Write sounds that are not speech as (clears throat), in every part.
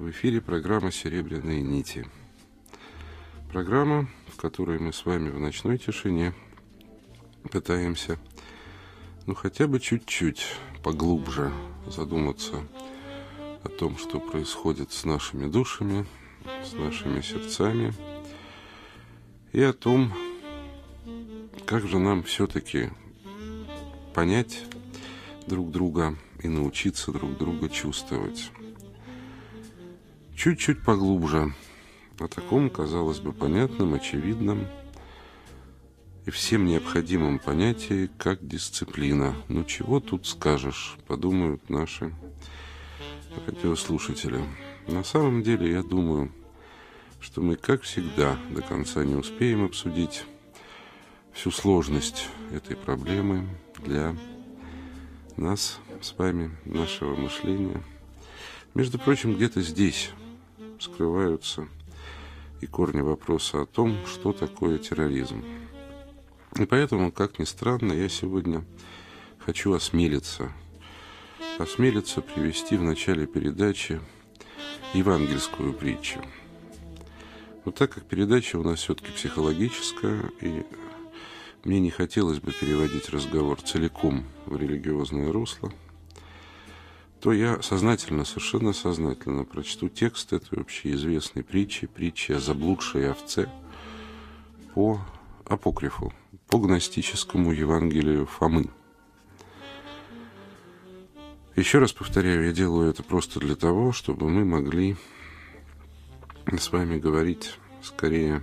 В эфире программа «Серебряные нити». Программа, в которой мы с вами в ночной тишине пытаемся, ну хотя бы чуть-чуть поглубже задуматься о том, что происходит с нашими душами, с нашими сердцами, и о том, как же нам все-таки понять друг друга и научиться друг друга чувствовать чуть-чуть поглубже, о таком, казалось бы, понятном, очевидном и всем необходимом понятии, как дисциплина. Ну, чего тут скажешь, подумают наши радиослушатели. На самом деле, я думаю, что мы, как всегда, до конца не успеем обсудить всю сложность этой проблемы для нас с вами, нашего мышления. Между прочим, где-то здесь, скрываются и корни вопроса о том, что такое терроризм. И поэтому, как ни странно, я сегодня хочу осмелиться, осмелиться привести в начале передачи евангельскую притчу. Но так как передача у нас все-таки психологическая, и мне не хотелось бы переводить разговор целиком в религиозное русло – то я сознательно, совершенно сознательно прочту текст этой общеизвестной притчи, притчи о заблудшей овце по апокрифу, по гностическому Евангелию Фомы. Еще раз повторяю, я делаю это просто для того, чтобы мы могли с вами говорить скорее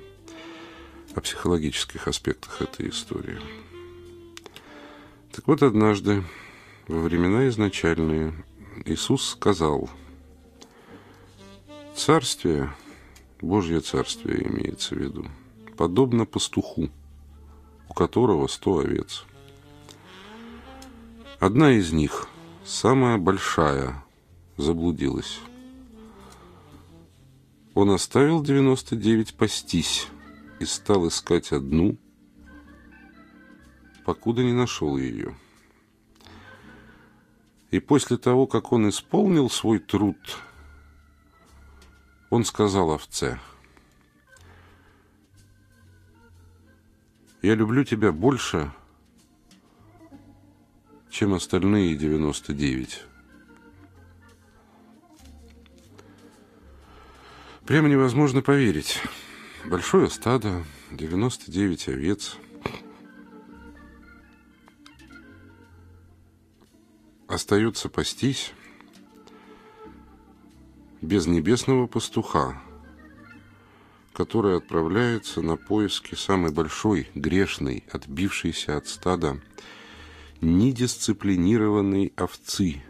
о психологических аспектах этой истории. Так вот, однажды, во времена изначальные, Иисус сказал, «Царствие, Божье царствие имеется в виду, подобно пастуху, у которого сто овец. Одна из них, самая большая, заблудилась. Он оставил 99 пастись и стал искать одну, покуда не нашел ее». И после того, как он исполнил свой труд, он сказал овце, «Я люблю тебя больше, чем остальные 99». Прямо невозможно поверить. Большое стадо, 99 овец – остается пастись без небесного пастуха, который отправляется на поиски самой большой, грешной, отбившейся от стада, недисциплинированной овцы.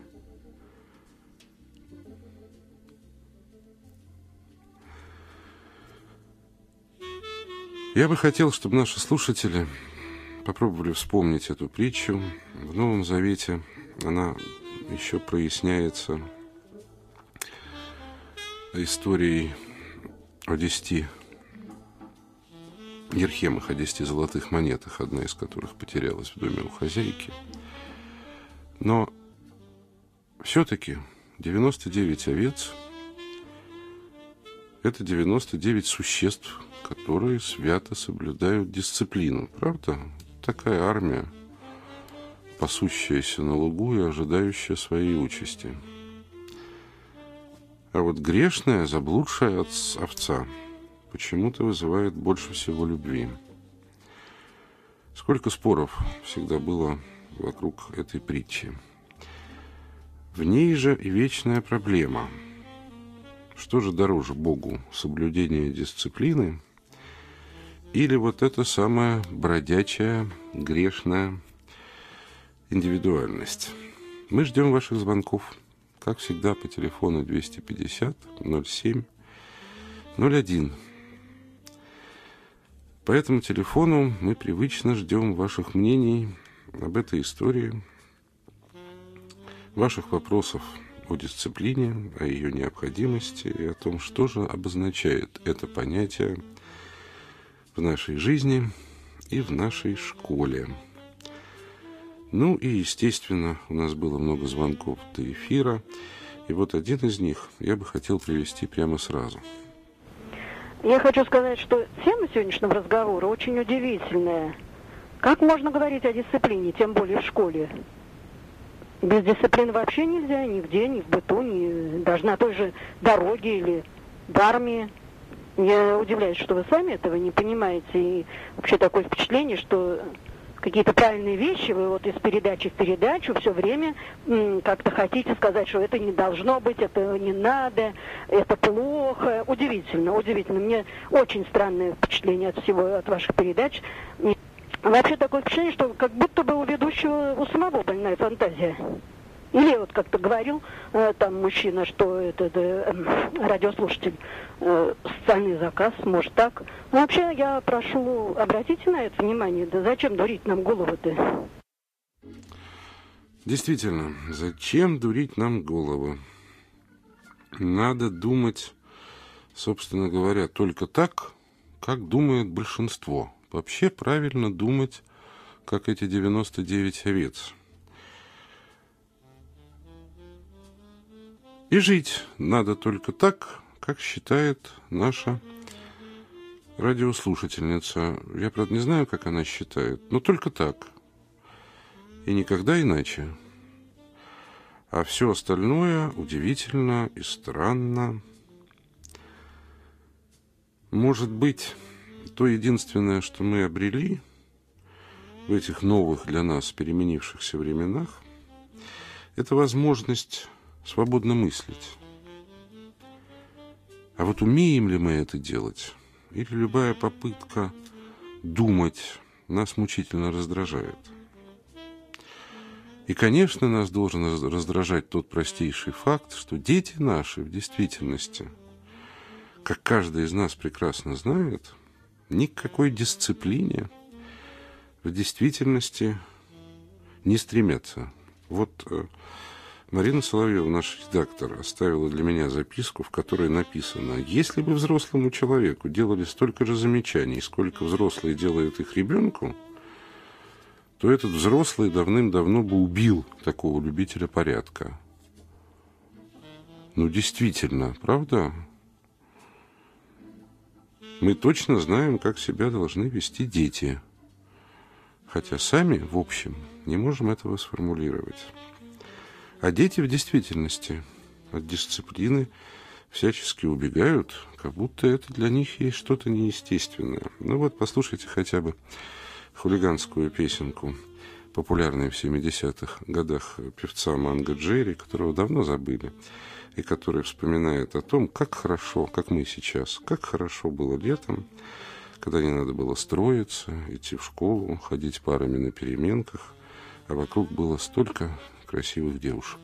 Я бы хотел, чтобы наши слушатели попробовали вспомнить эту притчу в Новом Завете – она еще проясняется историей о десяти ерхемах, о десяти золотых монетах, одна из которых потерялась в доме у хозяйки. Но все-таки 99 овец – это 99 существ, которые свято соблюдают дисциплину. Правда? Такая армия – пасущаяся на лугу и ожидающая своей участи. А вот грешная, заблудшая овца почему-то вызывает больше всего любви. Сколько споров всегда было вокруг этой притчи. В ней же и вечная проблема. Что же дороже Богу, соблюдение дисциплины или вот эта самая бродячая, грешная индивидуальность. Мы ждем ваших звонков, как всегда, по телефону 250 07 01. По этому телефону мы привычно ждем ваших мнений об этой истории, ваших вопросов о дисциплине, о ее необходимости и о том, что же обозначает это понятие в нашей жизни и в нашей школе. Ну и, естественно, у нас было много звонков до эфира. И вот один из них я бы хотел привести прямо сразу. Я хочу сказать, что тема сегодняшнего разговора очень удивительная. Как можно говорить о дисциплине, тем более в школе? Без дисциплины вообще нельзя, нигде, ни в быту, ни даже на той же дороге или в армии. Я удивляюсь, что вы сами этого не понимаете. И вообще такое впечатление, что какие-то правильные вещи вы вот из передачи в передачу все время как-то хотите сказать, что это не должно быть, это не надо, это плохо. Удивительно, удивительно. Мне очень странное впечатление от всего, от ваших передач. Вообще такое впечатление, что как будто бы у ведущего у самого больная фантазия. Или вот как-то говорил э, там мужчина, что это э, радиослушатель э, социальный заказ, может так. Но вообще я прошу, обратите на это внимание, да зачем дурить нам голову-то? Действительно, зачем дурить нам голову? Надо думать, собственно говоря, только так, как думает большинство. Вообще правильно думать, как эти 99 овец. И жить надо только так, как считает наша радиослушательница. Я, правда, не знаю, как она считает, но только так. И никогда иначе. А все остальное удивительно и странно. Может быть, то единственное, что мы обрели в этих новых для нас переменившихся временах, это возможность свободно мыслить. А вот умеем ли мы это делать? Или любая попытка думать нас мучительно раздражает? И, конечно, нас должен раздражать тот простейший факт, что дети наши в действительности, как каждый из нас прекрасно знает, ни к какой дисциплине в действительности не стремятся. Вот э, Марина Соловьева, наш редактор, оставила для меня записку, в которой написано, если бы взрослому человеку делали столько же замечаний, сколько взрослые делают их ребенку, то этот взрослый давным-давно бы убил такого любителя порядка. Ну, действительно, правда? Мы точно знаем, как себя должны вести дети. Хотя сами, в общем, не можем этого сформулировать. А дети в действительности от дисциплины всячески убегают, как будто это для них есть что-то неестественное. Ну вот, послушайте хотя бы хулиганскую песенку, популярную в 70-х годах певца Манго Джерри, которого давно забыли, и который вспоминает о том, как хорошо, как мы сейчас, как хорошо было летом, когда не надо было строиться, идти в школу, ходить парами на переменках, а вокруг было столько красивых девушек.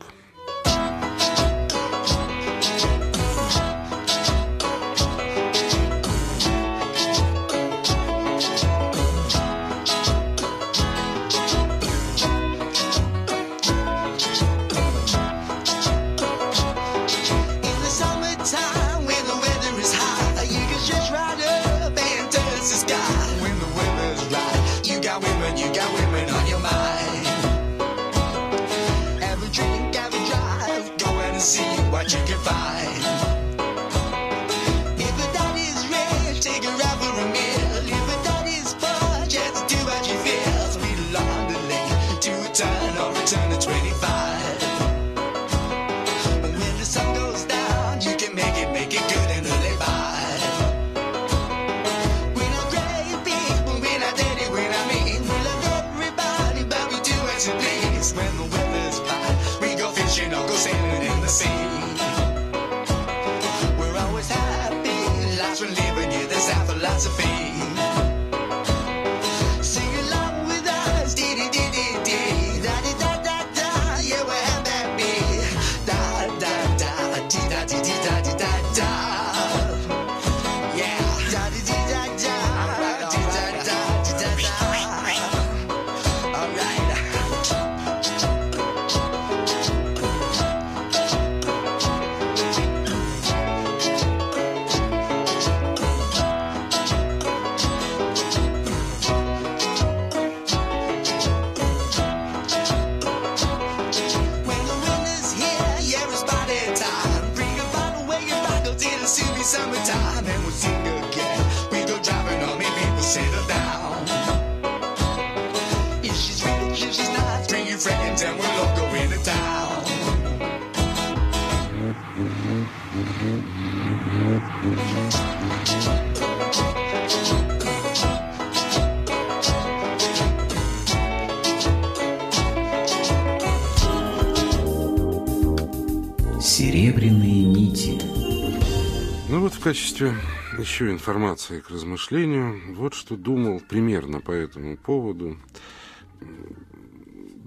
Качестве еще информации к размышлению, вот что думал примерно по этому поводу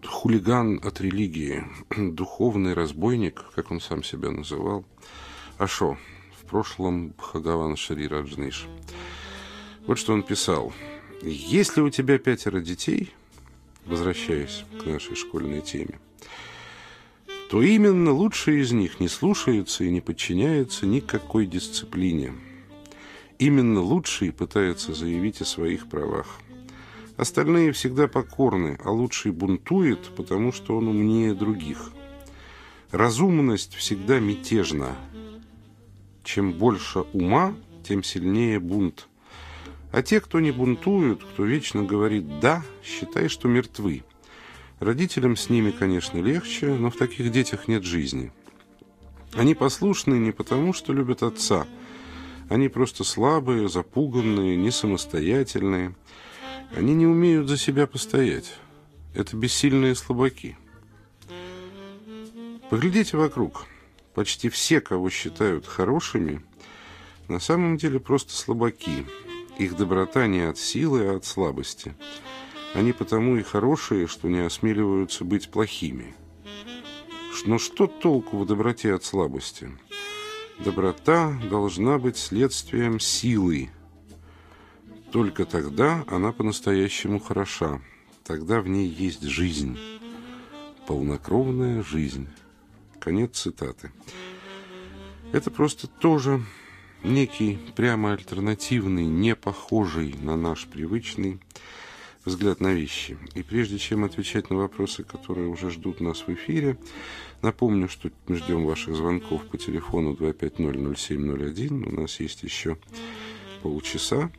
хулиган от религии, (clears throat) духовный разбойник, как он сам себя называл, Ашо, в прошлом Бхагаван Шари Раджниш. Вот что он писал. «Если у тебя пятеро детей, возвращаясь к нашей школьной теме, то именно лучшие из них не слушаются и не подчиняются никакой дисциплине. Именно лучшие пытаются заявить о своих правах. Остальные всегда покорны, а лучший бунтует, потому что он умнее других. Разумность всегда мятежна. Чем больше ума, тем сильнее бунт. А те, кто не бунтуют, кто вечно говорит «да», считай, что мертвы. Родителям с ними, конечно, легче, но в таких детях нет жизни. Они послушны не потому, что любят отца. Они просто слабые, запуганные, не самостоятельные. Они не умеют за себя постоять. Это бессильные слабаки. Поглядите вокруг. Почти все, кого считают хорошими, на самом деле просто слабаки. Их доброта не от силы, а от слабости. Они потому и хорошие, что не осмеливаются быть плохими. Но что толку в доброте от слабости? Доброта должна быть следствием силы. Только тогда она по-настоящему хороша. Тогда в ней есть жизнь. Полнокровная жизнь. Конец цитаты. Это просто тоже некий прямо альтернативный, не похожий на наш привычный взгляд на вещи. И прежде чем отвечать на вопросы, которые уже ждут нас в эфире, напомню, что мы ждем ваших звонков по телефону 250-0701. У нас есть еще полчаса.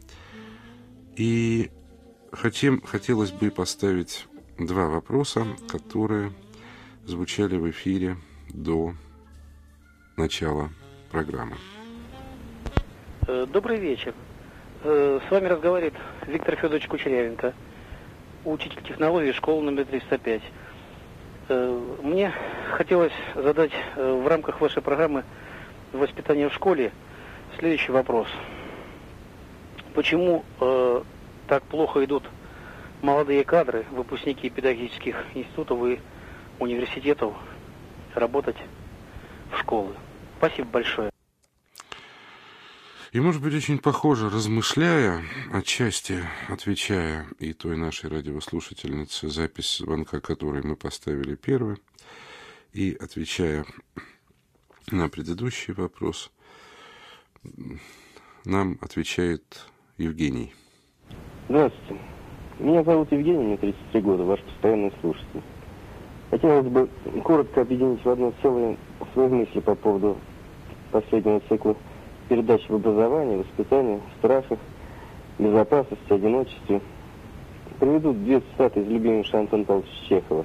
И хотим, хотелось бы поставить два вопроса, которые звучали в эфире до начала программы. Э, добрый вечер. Э, с вами разговаривает Виктор Федорович Кучерявенко учитель технологии школы номер 305. Э, мне хотелось задать э, в рамках вашей программы воспитания в школе следующий вопрос. Почему э, так плохо идут молодые кадры, выпускники педагогических институтов и университетов работать в школы? Спасибо большое. И, может быть, очень похоже, размышляя, отчасти отвечая и той нашей радиослушательнице, запись звонка которой мы поставили первой, и отвечая на предыдущий вопрос, нам отвечает Евгений. Здравствуйте. Меня зовут Евгений, мне 33 года, ваш постоянный слушатель. Хотелось бы коротко объединить в одно целое свои мысли по поводу последнего цикла передач в образовании, воспитании, страхах, безопасности, одиночестве. Приведу две цитаты из любимейшего Антона Павловича Чехова.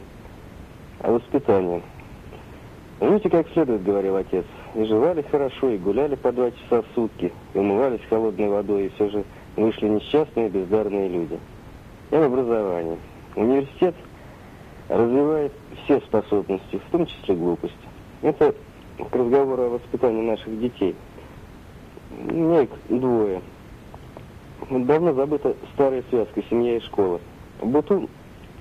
О воспитании. «Живите как следует, — говорил отец, — и жевали хорошо, и гуляли по два часа в сутки, и умывались холодной водой, и все же вышли несчастные бездарные люди. И в образовании. Университет развивает все способности, в том числе глупость. Это к разговору о воспитании наших детей – нет, двое. Давно забыта старая связка семья и школа. Быту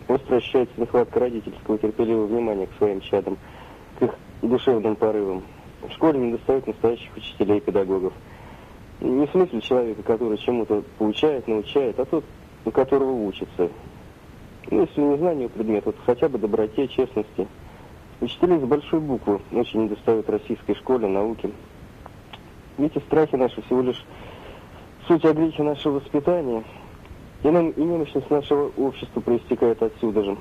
остро ощущается нехватка родительского терпеливого внимания к своим чадам, к их душевным порывам. В школе не достает настоящих учителей и педагогов. Не в смысле человека, который чему-то получает, научает, а тот, у которого учится. Ну, если не знание предмета, то хотя бы доброте, честности. Учителей с большой буквы очень недостают российской школе, науке. Эти страхи наши всего лишь суть огрехи нашего воспитания. И, нам, и немощность нашего общества проистекает отсюда же.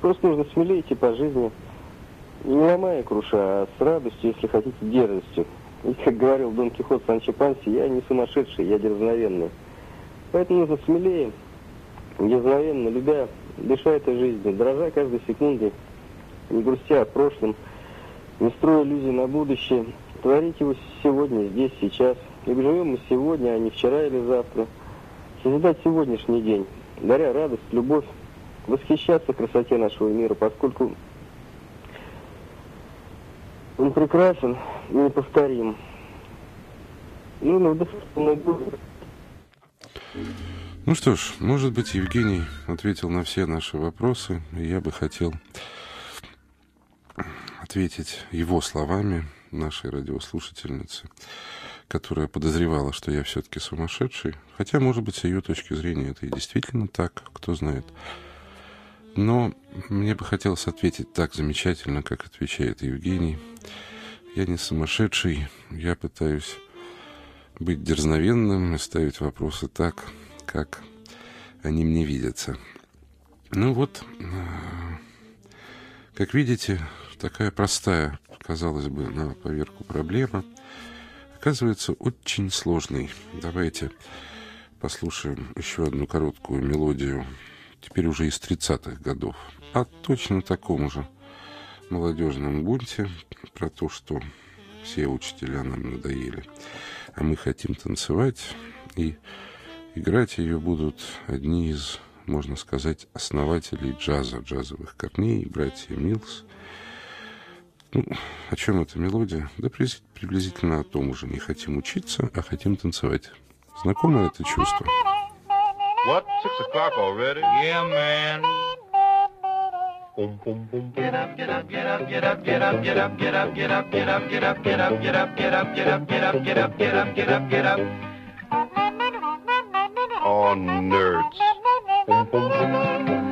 Просто нужно смелее идти по жизни, не ломая круша, а с радостью, если хотите, дерзостью. И, как говорил Дон Кихот Санчо Панси, я не сумасшедший, я дерзновенный. Поэтому нужно смелее, дерзновенно, любя, дыша этой жизнью, дрожа каждой секунды, не грустя о прошлом, не строя иллюзий на будущее, творить его сегодня, здесь, сейчас. Ибо живем мы сегодня, а не вчера или завтра. Созидать сегодняшний день, даря радость, любовь, восхищаться красоте нашего мира, поскольку он прекрасен и неповторим. Ну, на вдохновенную душу. Ну что ж, может быть, Евгений ответил на все наши вопросы, и я бы хотел ответить его словами нашей радиослушательницы, которая подозревала, что я все-таки сумасшедший, хотя, может быть, с ее точки зрения это и действительно так, кто знает. Но мне бы хотелось ответить так замечательно, как отвечает Евгений. Я не сумасшедший, я пытаюсь быть дерзновенным и ставить вопросы так, как они мне видятся. Ну вот, э, как видите, такая простая, казалось бы, на поверку проблема, оказывается очень сложной. Давайте послушаем еще одну короткую мелодию, теперь уже из 30-х годов, о точно таком же молодежном бунте, про то, что все учителя нам надоели, а мы хотим танцевать, и играть ее будут одни из, можно сказать, основателей джаза, джазовых корней, братья Милс. Ну, о чем эта мелодия? Да приблизительно о том уже. Не хотим учиться, а хотим танцевать. Знакомо это чувство? What? Six o'clock already? Yeah, man. Boom, boom, boom, Get up, get up, get up, get up, get up, get up, get up, get up, get up, get up, get up, get up, get up, get up, get up, get up, get up, get up, get up. Oh, nerds. Boom, boom, boom.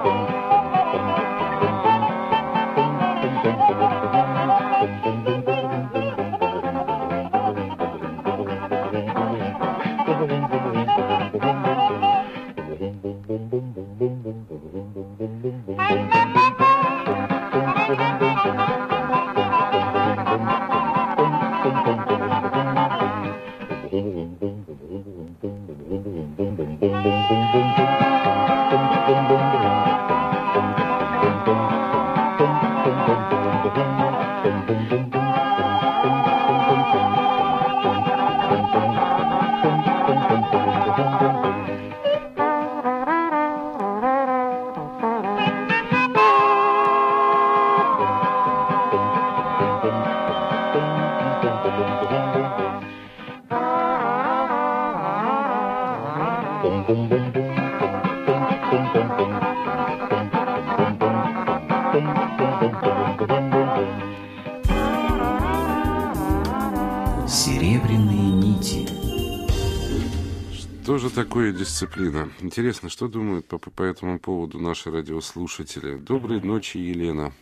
дисциплина? Интересно, что думают по, по этому поводу наши радиослушатели? Доброй ночи, Елена.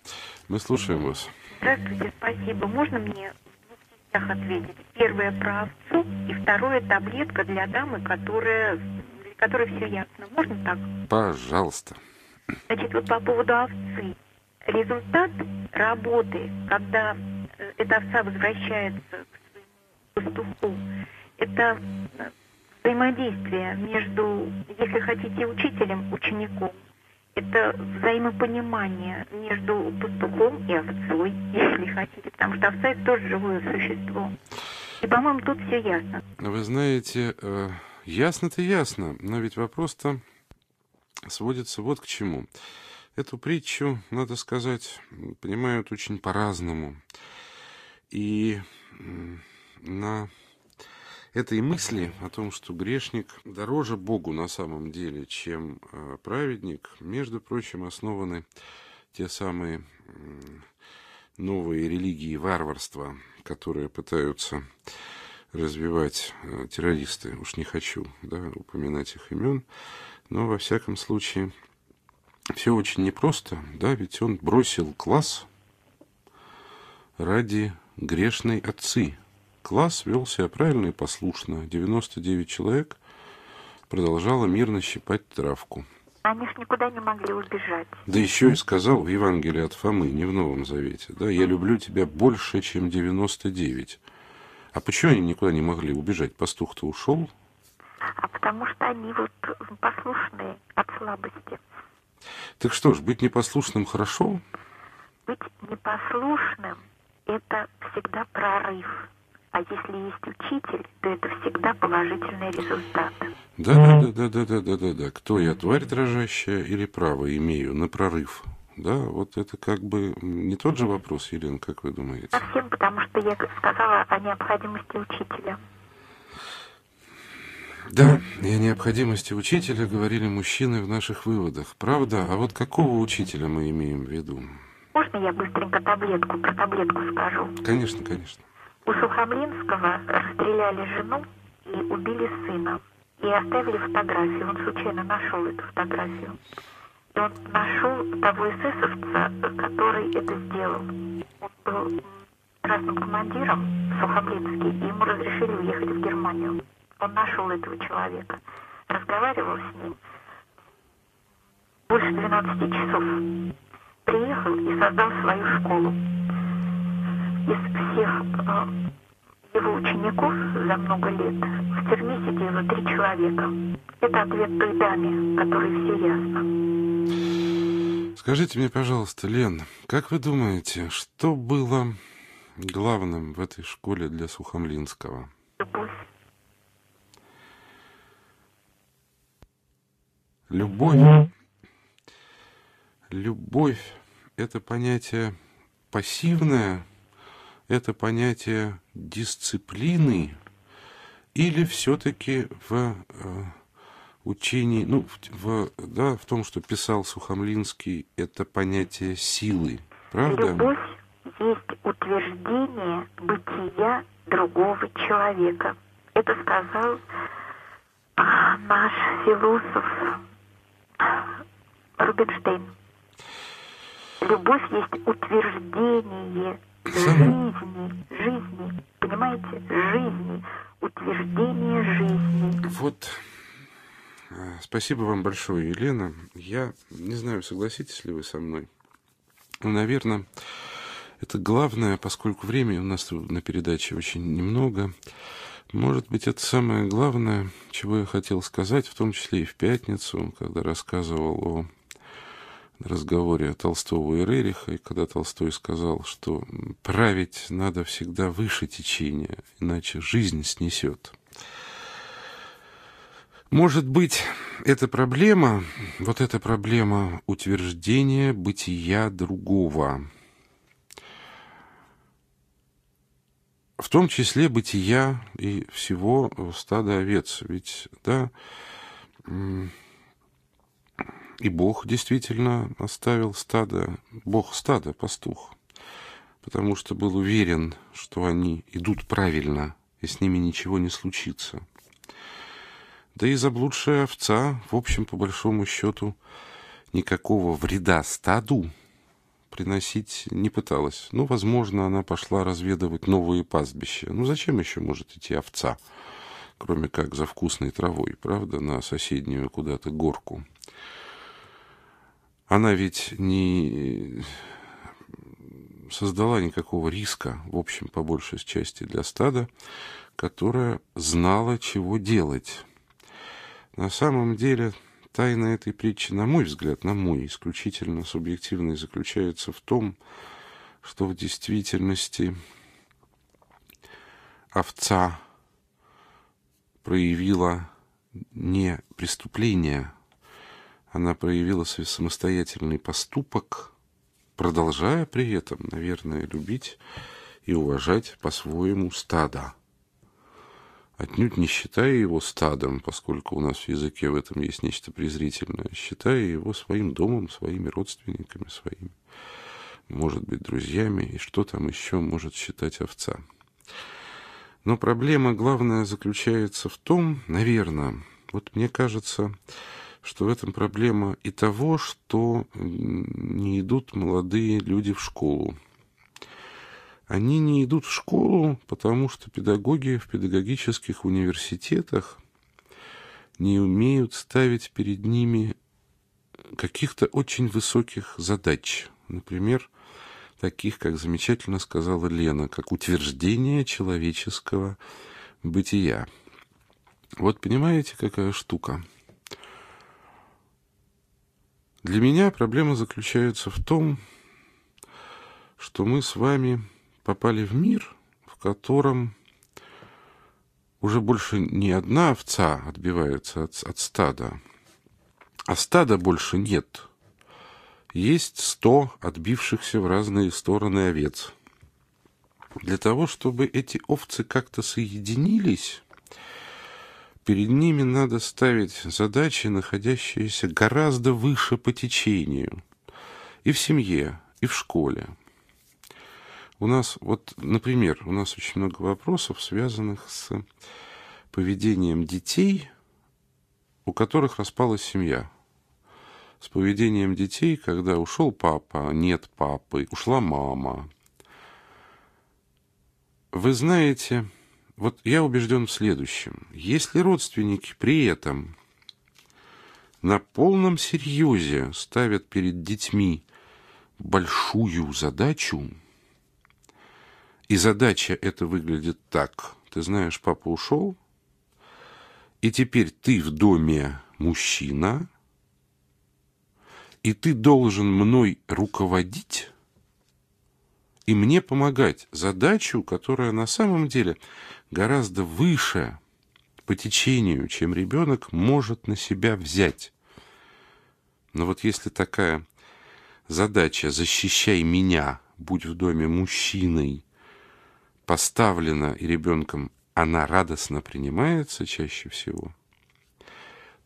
Мы слушаем вас. Здравствуйте, спасибо. Можно мне в двух частях ответить? Первое про овцу и второе таблетка для дамы, которая, для которой все ясно. Можно так? Пожалуйста. Значит, вот по поводу овцы. Результат работы, когда э, эта овца возвращается к своему пастуху, это э, взаимодействие между, если хотите, учителем, учеником. Это взаимопонимание между пастухом и овцой, (laughs) если хотите, потому что овца это тоже живое существо. И, по-моему, тут все ясно. Вы знаете, э, ясно-то ясно, но ведь вопрос-то сводится вот к чему. Эту притчу, надо сказать, понимают очень по-разному. И на этой мысли о том, что грешник дороже Богу на самом деле, чем э, праведник, между прочим, основаны те самые новые религии варварства, которые пытаются развивать э, террористы. Уж не хочу да, упоминать их имен, но во всяком случае все очень непросто, да, ведь он бросил класс ради грешной отцы. Класс вел себя правильно и послушно. 99 человек продолжало мирно щипать травку. Они ж никуда не могли убежать. Да еще и сказал в Евангелии от Фомы, не в Новом Завете, да, «Я люблю тебя больше, чем 99». А почему они никуда не могли убежать? Пастух-то ушел. А потому что они вот послушные от слабости. Так что ж, быть непослушным хорошо? Быть непослушным – это всегда прорыв. А если есть учитель, то это всегда положительный результат. Да, да, да, да, да, да, да, да, да. Кто я, тварь дрожащая или право имею на прорыв? Да, вот это как бы не тот же вопрос, Елена, как вы думаете? Совсем, потому что я сказала о необходимости учителя. Да, и о необходимости учителя говорили мужчины в наших выводах. Правда? А вот какого учителя мы имеем в виду? Можно я быстренько таблетку, про таблетку скажу? Конечно, конечно. У Сухомлинского расстреляли жену и убили сына. И оставили фотографию. Он случайно нашел эту фотографию. И он нашел того эсэсовца, который это сделал. Он был красным командиром Сухомлинский, и ему разрешили уехать в Германию. Он нашел этого человека, разговаривал с ним больше 12 часов. Приехал и создал свою школу. Из всех э, его учеников за много лет в тюрьме сидело три человека. Это ответ той даме, которой все ясно. Скажите мне, пожалуйста, Лен, как вы думаете, что было главным в этой школе для Сухомлинского? Любовь. Любовь. Любовь – это понятие пассивное, это понятие дисциплины, или все-таки в э, учении, ну, в, в, да, в том, что писал Сухомлинский, это понятие силы, правда? Любовь есть утверждение бытия другого человека. Это сказал а, наш философ Рубинштейн. Любовь есть утверждение жизни, жизни, понимаете, жизни, утверждение жизни. Вот, э, спасибо вам большое, Елена. Я не знаю, согласитесь ли вы со мной. Ну, наверное, это главное, поскольку времени у нас на передаче очень немного. Может быть, это самое главное, чего я хотел сказать, в том числе и в пятницу, когда рассказывал о разговоре Толстого и Рериха, и когда Толстой сказал, что править надо всегда выше течения, иначе жизнь снесет. Может быть, эта проблема, вот эта проблема утверждения бытия другого, в том числе бытия и всего стада овец. Ведь, да, и Бог действительно оставил стадо, Бог стадо, пастух, потому что был уверен, что они идут правильно, и с ними ничего не случится. Да и заблудшая овца, в общем, по большому счету, никакого вреда стаду приносить не пыталась. Ну, возможно, она пошла разведывать новые пастбища. Ну, зачем еще может идти овца, кроме как за вкусной травой, правда, на соседнюю куда-то горку? Она ведь не создала никакого риска, в общем, по большей части для стада, которое знало, чего делать. На самом деле, тайна этой притчи, на мой взгляд, на мой исключительно субъективный, заключается в том, что в действительности овца проявила не преступление, она проявила свой самостоятельный поступок, продолжая при этом, наверное, любить и уважать по-своему стадо. Отнюдь не считая его стадом, поскольку у нас в языке в этом есть нечто презрительное, считая его своим домом, своими родственниками, своими может быть друзьями, и что там еще может считать овца. Но проблема главная заключается в том, наверное, вот мне кажется, что в этом проблема и того, что не идут молодые люди в школу. Они не идут в школу, потому что педагоги в педагогических университетах не умеют ставить перед ними каких-то очень высоких задач. Например, таких, как замечательно сказала Лена, как утверждение человеческого бытия. Вот понимаете, какая штука? Для меня проблема заключается в том, что мы с вами попали в мир, в котором уже больше не одна овца отбивается от, от стада, а стада больше нет. Есть сто отбившихся в разные стороны овец. Для того, чтобы эти овцы как-то соединились, перед ними надо ставить задачи, находящиеся гораздо выше по течению. И в семье, и в школе. У нас, вот, например, у нас очень много вопросов, связанных с поведением детей, у которых распалась семья. С поведением детей, когда ушел папа, нет папы, ушла мама. Вы знаете, вот я убежден в следующем. Если родственники при этом на полном серьезе ставят перед детьми большую задачу, и задача эта выглядит так. Ты знаешь, папа ушел, и теперь ты в доме мужчина, и ты должен мной руководить и мне помогать. Задачу, которая на самом деле гораздо выше по течению, чем ребенок может на себя взять. Но вот если такая задача «защищай меня», будь в доме мужчиной, поставлена и ребенком она радостно принимается чаще всего,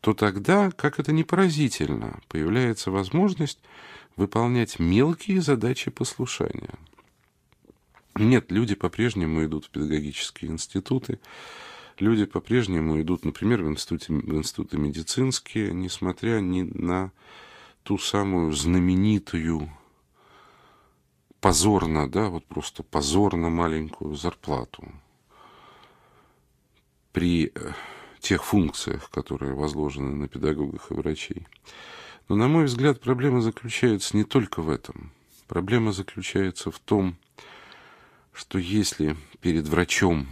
то тогда, как это не поразительно, появляется возможность выполнять мелкие задачи послушания. Нет, люди по-прежнему идут в педагогические институты, люди по-прежнему идут, например, в институты, в институты медицинские, несмотря ни на ту самую знаменитую позорно, да, вот просто позорно маленькую зарплату при э, тех функциях, которые возложены на педагогах и врачей. Но, на мой взгляд, проблема заключается не только в этом. Проблема заключается в том, что если перед врачом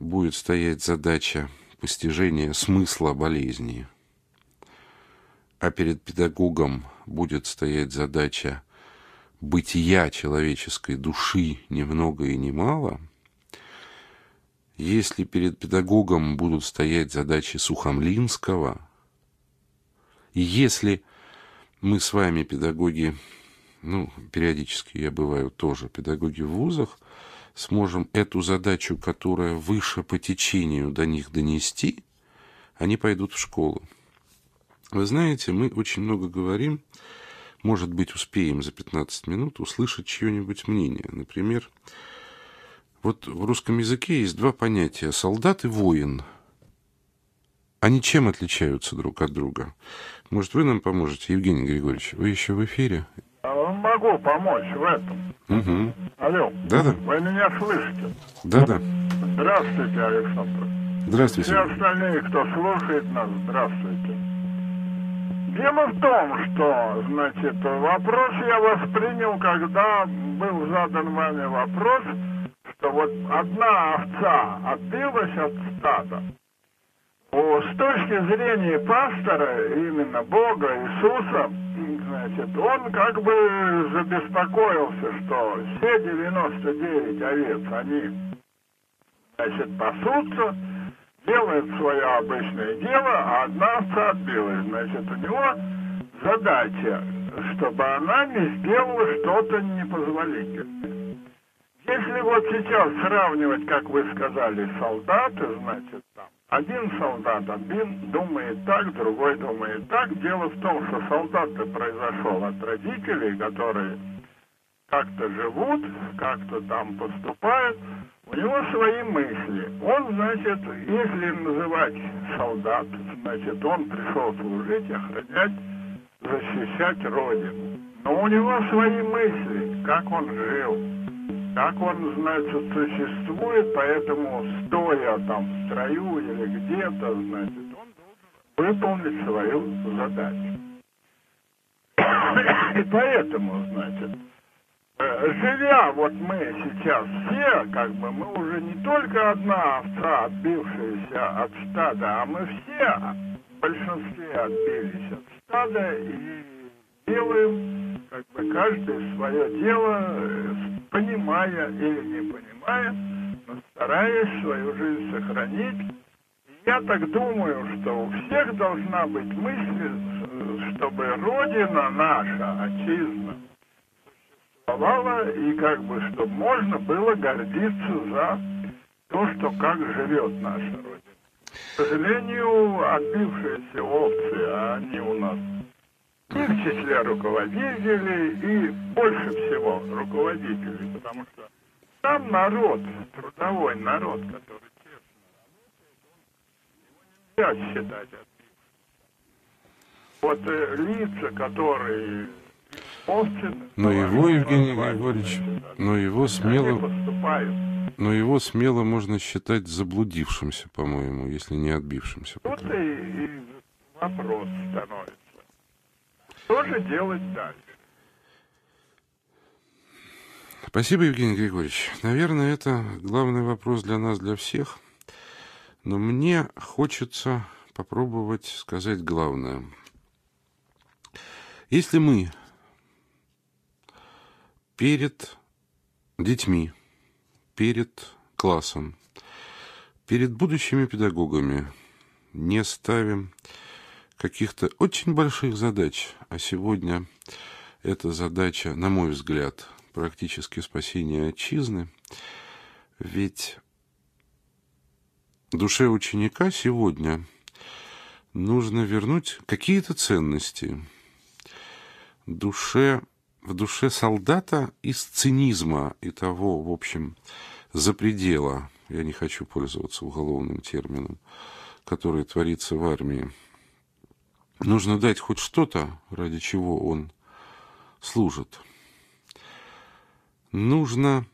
будет стоять задача постижения смысла болезни, а перед педагогом будет стоять задача бытия человеческой души ни много и ни мало, если перед педагогом будут стоять задачи Сухомлинского, и если мы с вами, педагоги, ну, периодически я бываю тоже педагоги в вузах, сможем эту задачу, которая выше по течению до них донести, они пойдут в школу. Вы знаете, мы очень много говорим может быть, успеем за 15 минут услышать чье-нибудь мнение. Например, вот в русском языке есть два понятия – солдат и воин. Они чем отличаются друг от друга? Может, вы нам поможете, Евгений Григорьевич? Вы еще в эфире? Могу помочь в этом. Угу. Алло. Да-да. Вы меня слышите? Да-да. Здравствуйте, Александр. Здравствуйте. Все остальные, кто слушает нас, здравствуйте. Дело в том, что, значит, вопрос я воспринял, когда был задан вами вопрос, что вот одна овца отбилась от стада. С точки зрения пастора, именно Бога, Иисуса, значит, он как бы забеспокоился, что все 99 овец, они, значит, пасутся, делает свое обычное дело, а одна овца отбилась. Значит, у него задача, чтобы она не сделала что-то непозволительное. Если вот сейчас сравнивать, как вы сказали, солдаты, значит, один солдат один думает так, другой думает так. Дело в том, что солдат-то произошел от родителей, которые как-то живут, как-то там поступают. У него свои мысли. Он, значит, если называть солдат, значит, он пришел служить, охранять, защищать Родину. Но у него свои мысли, как он жил, как он, значит, существует, поэтому стоя там в строю или где-то, значит, он должен выполнить свою задачу. (coughs) И поэтому, значит, э, живя вот мы сейчас все, как бы мы уже не только одна овца, отбившаяся от стада, а мы все в большинстве отбились от стада и делаем как бы каждое свое дело, э, понимая или не понимая, но стараясь свою жизнь сохранить. Я так думаю, что у всех должна быть мысль, э, чтобы Родина наша, Отчизна, существовала и как бы, чтобы можно было гордиться за то, что как живет наша Родина. К сожалению, отбившиеся овцы, а они у нас в числе руководителей, и больше всего руководителей, потому что сам народ, трудовой народ, который честно работает, его нельзя считать. Вот э, лица, которые Но его, Евгений Григорьевич, но его смело, но его смело можно считать заблудившимся, по-моему, если не отбившимся. Вот и, и вопрос становится. Что же делать дальше? Спасибо, Евгений Григорьевич. Наверное, это главный вопрос для нас, для всех. Но мне хочется попробовать сказать главное. Если мы перед детьми, перед классом, перед будущими педагогами не ставим каких-то очень больших задач, а сегодня эта задача, на мой взгляд, практически спасение отчизны, ведь душе ученика сегодня нужно вернуть какие-то ценности. Душе, в душе солдата из цинизма и того, в общем, запредела, я не хочу пользоваться уголовным термином, который творится в армии, нужно дать хоть что-то, ради чего он служит. Нужно,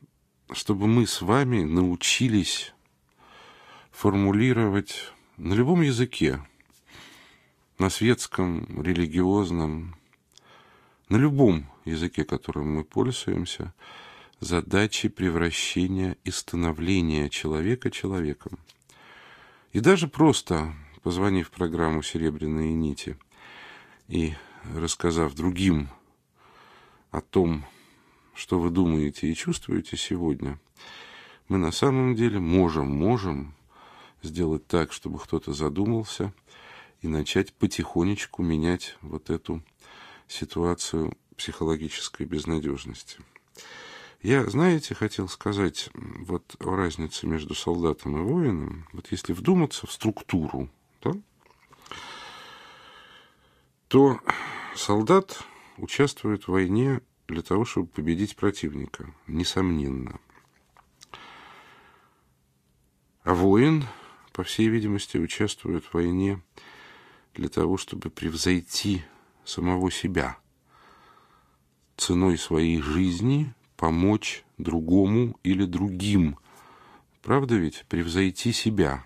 чтобы мы с вами научились формулировать на любом языке, на светском, религиозном, на любом языке, которым мы пользуемся, задачи превращения и становления человека человеком. И даже просто позвонив в программу «Серебряные нити» и рассказав другим о том, что вы думаете и чувствуете сегодня, мы на самом деле можем, можем сделать так, чтобы кто-то задумался и начать потихонечку менять вот эту ситуацию психологической безнадежности. Я, знаете, хотел сказать вот о разнице между солдатом и воином. Вот если вдуматься в структуру, да, то солдат участвует в войне для того, чтобы победить противника, несомненно. А воин, по всей видимости, участвует в войне для того, чтобы превзойти самого себя, ценой своей жизни помочь другому или другим. Правда ведь? Превзойти себя.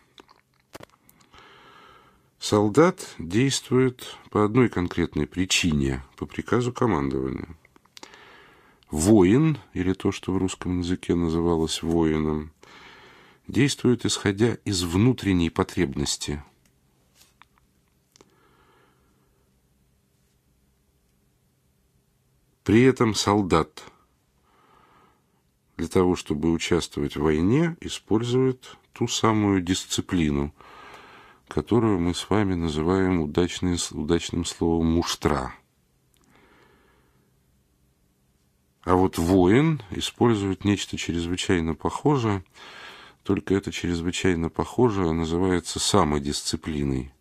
Солдат действует по одной конкретной причине, по приказу командования. Воин, или то, что в русском языке называлось воином, действует исходя из внутренней потребности. При этом солдат для того, чтобы участвовать в войне, использует ту самую дисциплину, которую мы с вами называем удачным, удачным словом «муштра». А вот воин использует нечто чрезвычайно похожее, только это чрезвычайно похоже, называется самодисциплиной.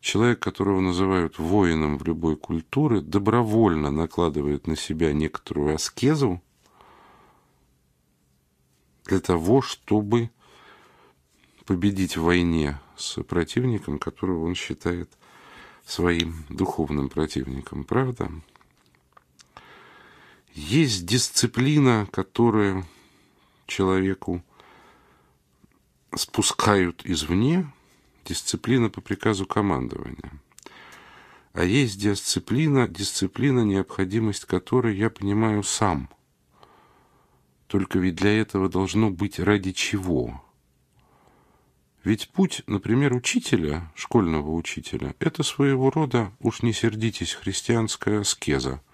Человек, которого называют воином в любой культуре, добровольно накладывает на себя некоторую аскезу для того, чтобы победить в войне с противником, которого он считает своим духовным противником. Правда? Есть дисциплина, которая человеку спускают извне, дисциплина по приказу командования. А есть дисциплина, дисциплина, необходимость которой я понимаю сам. Только ведь для этого должно быть ради чего. Ведь путь, например, учителя, школьного учителя, это своего рода, уж не сердитесь, христианская аскеза –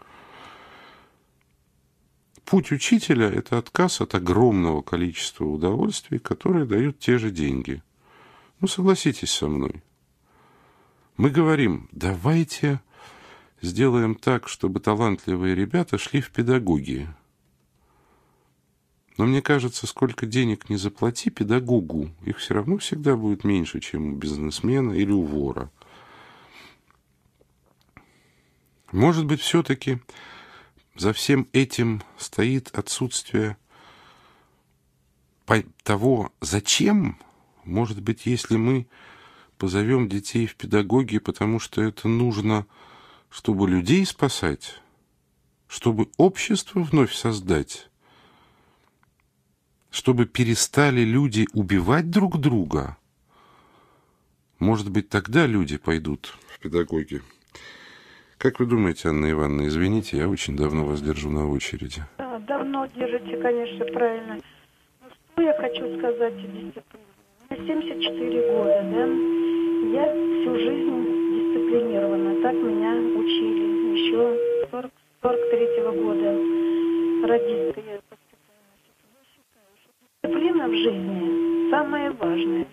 Путь учителя – это отказ от огромного количества удовольствий, которые дают те же деньги. Ну, согласитесь со мной. Мы говорим, давайте сделаем так, чтобы талантливые ребята шли в педагогии. Но мне кажется, сколько денег не заплати педагогу, их все равно всегда будет меньше, чем у бизнесмена или у вора. Может быть, все-таки за всем этим стоит отсутствие того, зачем, может быть, если мы позовем детей в педагоги, потому что это нужно, чтобы людей спасать, чтобы общество вновь создать, чтобы перестали люди убивать друг друга. Может быть, тогда люди пойдут в педагоги. Как вы думаете, Анна Ивановна, извините, я очень давно вас держу на очереди. Да, давно держите, конечно, правильно. Но что я хочу сказать о дисциплине? Мне 74 года, да? Я всю жизнь дисциплинирована. Так меня учили еще 40, 43 -го года. Родителька я Дисциплина в жизни самое важное.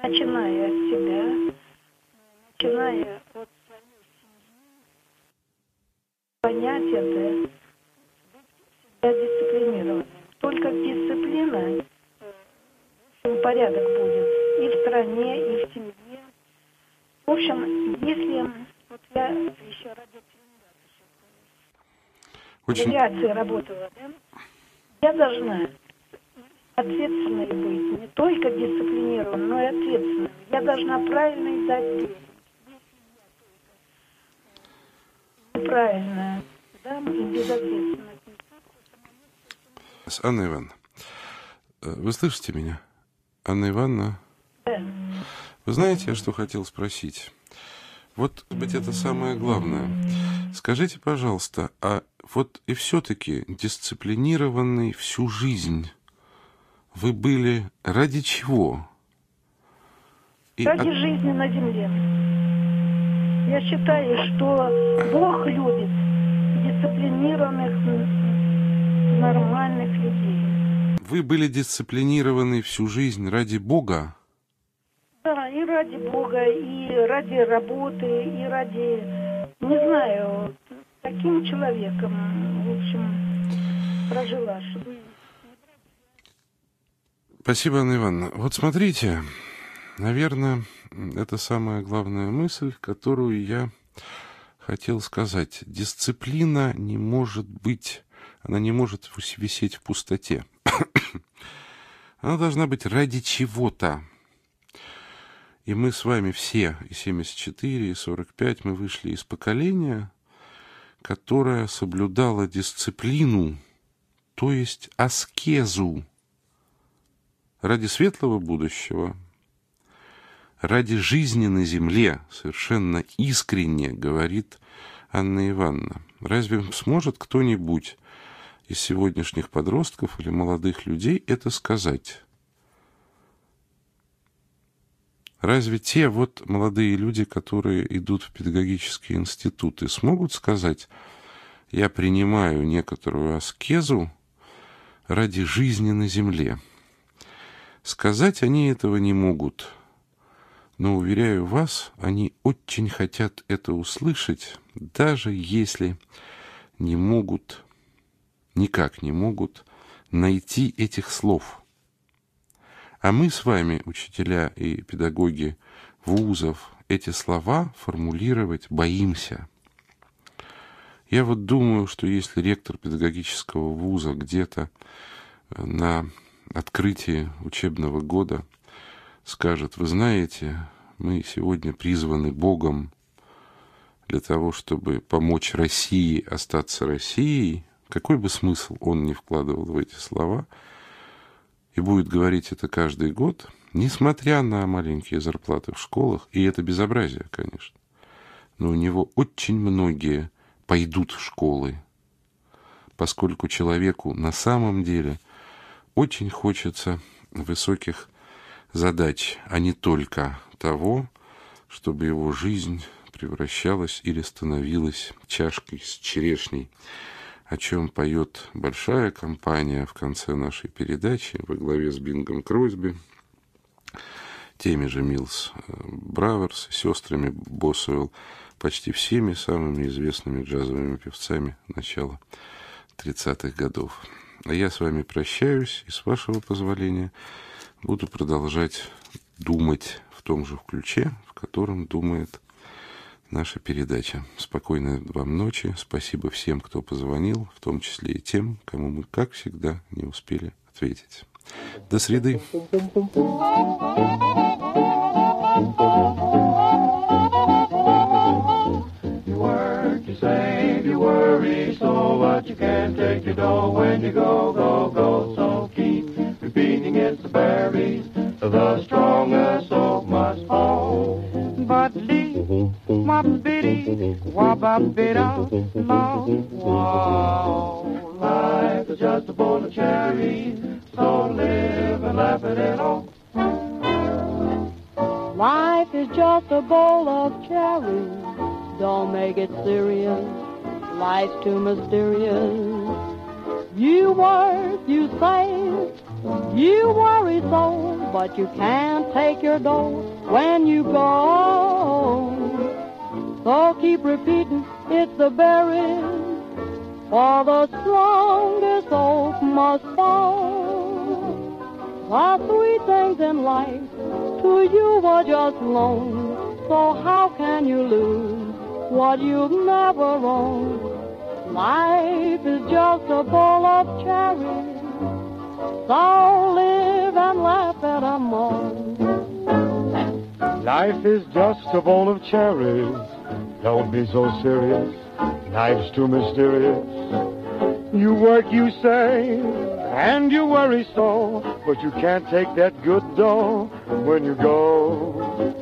Начиная от себя, начиная от понять это, быть дисциплинированным. Только дисциплина, э, порядок будет и в стране, и в семье. В общем, если вот я еще радиотерминатор Очень... работала, да, я должна ответственной быть, не только дисциплинированной, но и ответственной. Я должна правильно дать правильно, да, и безответственно. Анна Ивановна, э, вы слышите меня? Анна Ивановна? Да. Вы знаете, я что хотел спросить? Вот быть это самое главное. Скажите, пожалуйста, а вот и все-таки дисциплинированный всю жизнь вы были ради чего? И ради от... жизни на земле. Я считаю, что Бог любит дисциплинированных, нормальных людей. Вы были дисциплинированы всю жизнь ради Бога? Да, и ради Бога, и ради работы, и ради, не знаю, таким человеком, в общем, прожила жизнь. Спасибо, Анна Ивановна. Вот смотрите, наверное, это самая главная мысль, которую я хотел сказать. Дисциплина не может быть, она не может висеть в пустоте. (coughs) она должна быть ради чего-то. И мы с вами все, и 74, и 45, мы вышли из поколения, которое соблюдало дисциплину, то есть аскезу ради светлого будущего, ради жизни на земле, совершенно искренне, говорит Анна Ивановна. Разве сможет кто-нибудь из сегодняшних подростков или молодых людей это сказать? Разве те вот молодые люди, которые идут в педагогические институты, смогут сказать, я принимаю некоторую аскезу ради жизни на земле? Сказать они этого не могут – но, уверяю вас, они очень хотят это услышать, даже если не могут, никак не могут найти этих слов. А мы с вами, учителя и педагоги вузов, эти слова формулировать боимся. Я вот думаю, что если ректор педагогического вуза где-то э, на открытии учебного года скажет, вы знаете, мы сегодня призваны Богом для того, чтобы помочь России остаться Россией, какой бы смысл он ни вкладывал в эти слова, и будет говорить это каждый год, несмотря на маленькие зарплаты в школах, и это безобразие, конечно, но у него очень многие пойдут в школы, поскольку человеку на самом деле очень хочется высоких задач, а не только того, чтобы его жизнь превращалась или становилась чашкой с черешней, о чем поет большая компания в конце нашей передачи во главе с Бингом Кросби, теми же Милс э, Браверс, сестрами Босуэлл, почти всеми самыми известными джазовыми певцами начала 30-х годов. А я с вами прощаюсь и, с вашего позволения, буду продолжать думать в том же ключе, в котором думает наша передача. Спокойной вам ночи. Спасибо всем, кто позвонил, в том числе и тем, кому мы, как всегда, не успели ответить. До среды. Worry so what you can take your dough when you go, go, go. So keep repeating it's the berries, the strongest oak must fall. But lee, my bitty, wabba wow. Life is just a bowl of cherries, so live and laugh at it all. Life is just a bowl of cherries. Don't make it serious. Life's too mysterious. You work, you save, you worry so, but you can't take your dough when you go. So keep repeating, it's the berries, for the strongest oak must fall. The sweet things in life to you are just loans, so how can you lose? what you've never owned. Life is just a bowl of cherries, so live and laugh at a. Life is just a bowl of cherries, don't be so serious, life's too mysterious. You work, you save, and you worry so, but you can't take that good dough when you go.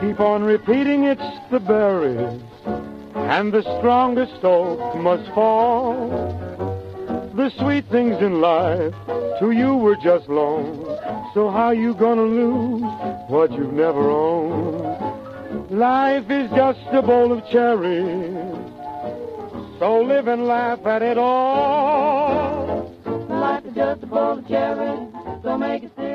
Keep on repeating it's the berries and the strongest oak must fall. The sweet things in life to you were just loans, so how you gonna lose what you've never owned? Life is just a bowl of cherries, so live and laugh at it all. Life is just a bowl of cherries, so make it serious.